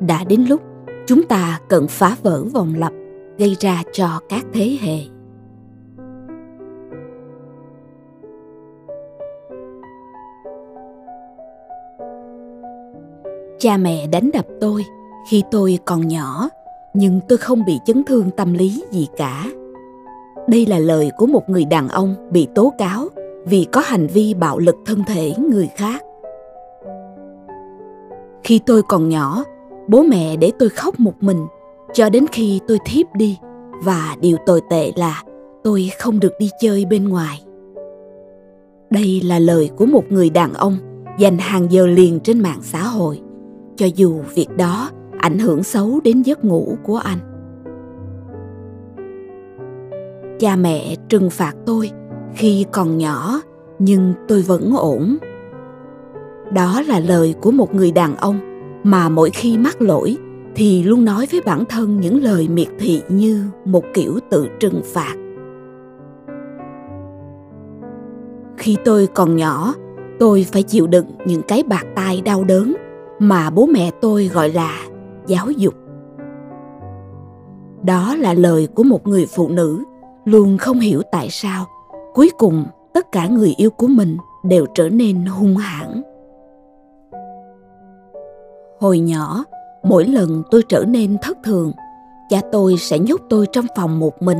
đã đến lúc chúng ta cần phá vỡ vòng lặp gây ra cho các thế hệ. Cha mẹ đánh đập tôi khi tôi còn nhỏ, nhưng tôi không bị chấn thương tâm lý gì cả. Đây là lời của một người đàn ông bị tố cáo vì có hành vi bạo lực thân thể người khác. Khi tôi còn nhỏ bố mẹ để tôi khóc một mình, cho đến khi tôi thiếp đi. Và điều tồi tệ là tôi không được đi chơi bên ngoài. Đây là lời của một người đàn ông dành hàng giờ liền trên mạng xã hội. Cho dù việc đó ảnh hưởng xấu đến giấc ngủ của anh. Cha mẹ trừng phạt tôi khi còn nhỏ, nhưng tôi vẫn ổn. Đó là lời của một người đàn ông mà mỗi khi mắc lỗi, thì luôn nói với bản thân những lời miệt thị như một kiểu tự trừng phạt. Khi tôi còn nhỏ, tôi phải chịu đựng những cái bạc tai đau đớn mà bố mẹ tôi gọi là giáo dục. Đó là lời của một người phụ nữ luôn không hiểu tại sao cuối cùng tất cả người yêu của mình đều trở nên hung hãn hồi nhỏ, mỗi lần tôi trở nên thất thường, cha tôi sẽ nhốt tôi trong phòng một mình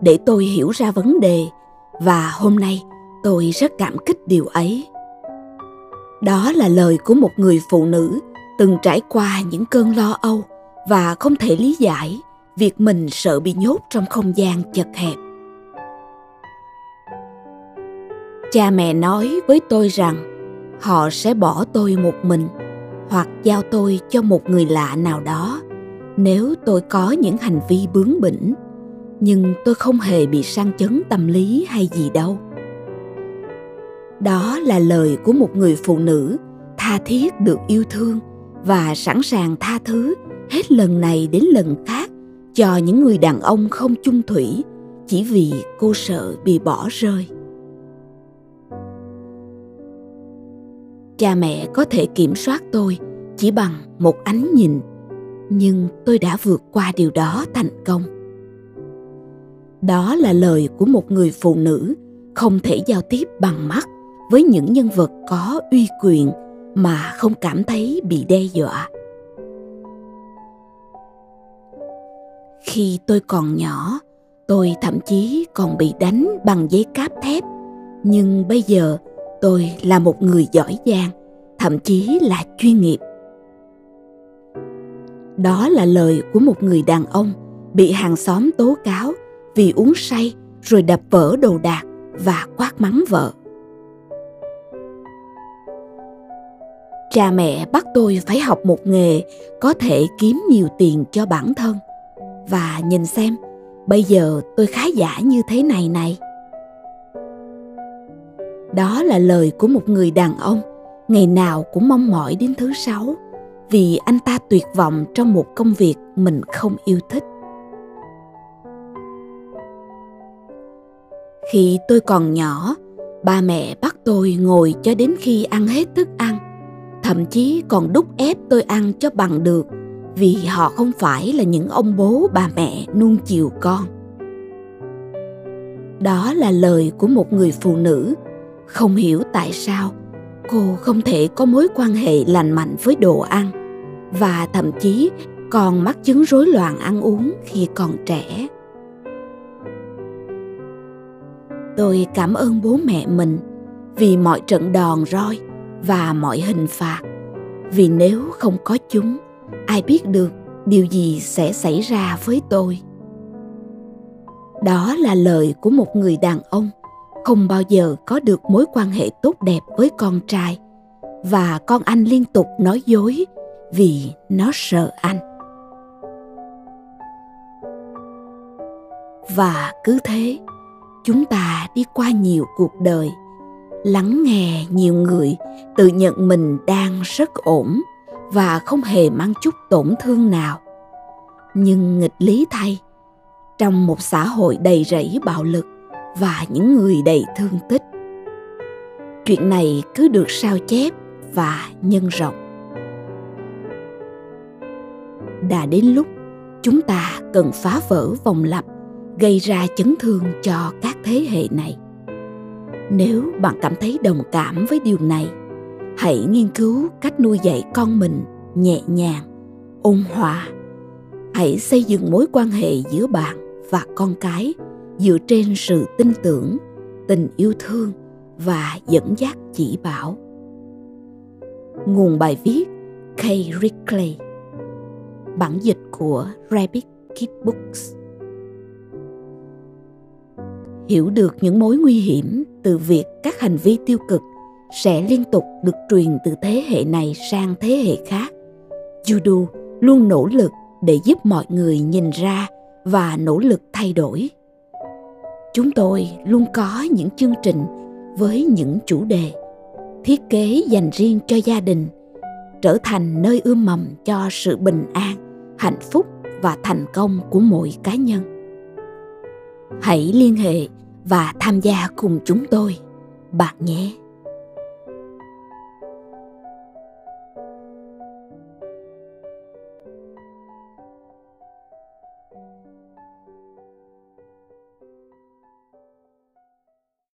để tôi hiểu ra vấn đề, và hôm nay tôi rất cảm kích điều ấy. Đó là lời của một người phụ nữ từng trải qua những cơn lo âu và không thể lý giải việc mình sợ bị nhốt trong không gian chật hẹp. Cha mẹ nói với tôi rằng họ sẽ bỏ tôi một mình hoặc giao tôi cho một người lạ nào đó. Nếu tôi có những hành vi bướng bỉnh, nhưng tôi không hề bị sang chấn tâm lý hay gì đâu. Đó là lời của một người phụ nữ tha thiết được yêu thương và sẵn sàng tha thứ hết lần này đến lần khác cho những người đàn ông không chung thủy chỉ vì cô sợ bị bỏ rơi. Cha mẹ có thể kiểm soát tôi chỉ bằng một ánh nhìn, nhưng tôi đã vượt qua điều đó thành công. Đó là lời của một người phụ nữ không thể giao tiếp bằng mắt với những nhân vật có uy quyền mà không cảm thấy bị đe dọa. Khi tôi còn nhỏ, tôi thậm chí còn bị đánh bằng giấy cáp thép, nhưng bây giờ tôi là một người giỏi giang, thậm chí là chuyên nghiệp. Đó là lời của một người đàn ông bị hàng xóm tố cáo vì uống say rồi đập vỡ đồ đạc và quát mắng vợ. Cha mẹ bắt tôi phải học một nghề có thể kiếm nhiều tiền cho bản thân. Và nhìn xem, bây giờ tôi khá giả như thế này này đó là lời của một người đàn ông. Ngày nào cũng mong mỏi đến thứ sáu, vì anh ta tuyệt vọng trong một công việc mình không yêu thích. Khi tôi còn nhỏ, ba mẹ bắt tôi ngồi cho đến khi ăn hết thức ăn. Thậm chí còn đúc ép tôi ăn cho bằng được, vì họ không phải là những ông bố bà mẹ nuông chiều con. Đó là lời của một người phụ nữ không hiểu tại sao cô không thể có mối quan hệ lành mạnh với đồ ăn và thậm chí còn mắc chứng rối loạn ăn uống khi còn trẻ. Tôi cảm ơn bố mẹ mình vì mọi trận đòn roi và mọi hình phạt. Vì nếu không có chúng, ai biết được điều gì sẽ xảy ra với tôi. Đó là lời của một người đàn ông không bao giờ có được mối quan hệ tốt đẹp với con trai. Và con anh liên tục nói dối vì nó sợ anh. Và cứ thế, chúng ta đi qua nhiều cuộc đời, lắng nghe nhiều người tự nhận mình đang rất ổn và không hề mang chút tổn thương nào. Nhưng nghịch lý thay, trong một xã hội đầy rẫy bạo lực và những người đầy thương tích. Chuyện này cứ được sao chép và nhân rộng. Đã đến lúc chúng ta cần phá vỡ vòng lặp gây ra chấn thương cho các thế hệ này. Nếu bạn cảm thấy đồng cảm với điều này, hãy nghiên cứu cách nuôi dạy con mình nhẹ nhàng, ôn hòa. Hãy xây dựng mối quan hệ giữa bạn và con cái dựa trên sự tin tưởng, tình yêu thương và dẫn dắt chỉ bảo. Nguồn bài viết Kay Rickley, bản dịch của Rabbit Kid Books. Hiểu được những mối nguy hiểm từ việc các hành vi tiêu cực sẽ liên tục được truyền từ thế hệ này sang thế hệ khác, judo luôn nỗ lực để giúp mọi người nhìn ra và nỗ lực thay đổi chúng tôi luôn có những chương trình với những chủ đề thiết kế dành riêng cho gia đình, trở thành nơi ươm mầm cho sự bình an, hạnh phúc và thành công của mỗi cá nhân. Hãy liên hệ và tham gia cùng chúng tôi, bạn nhé.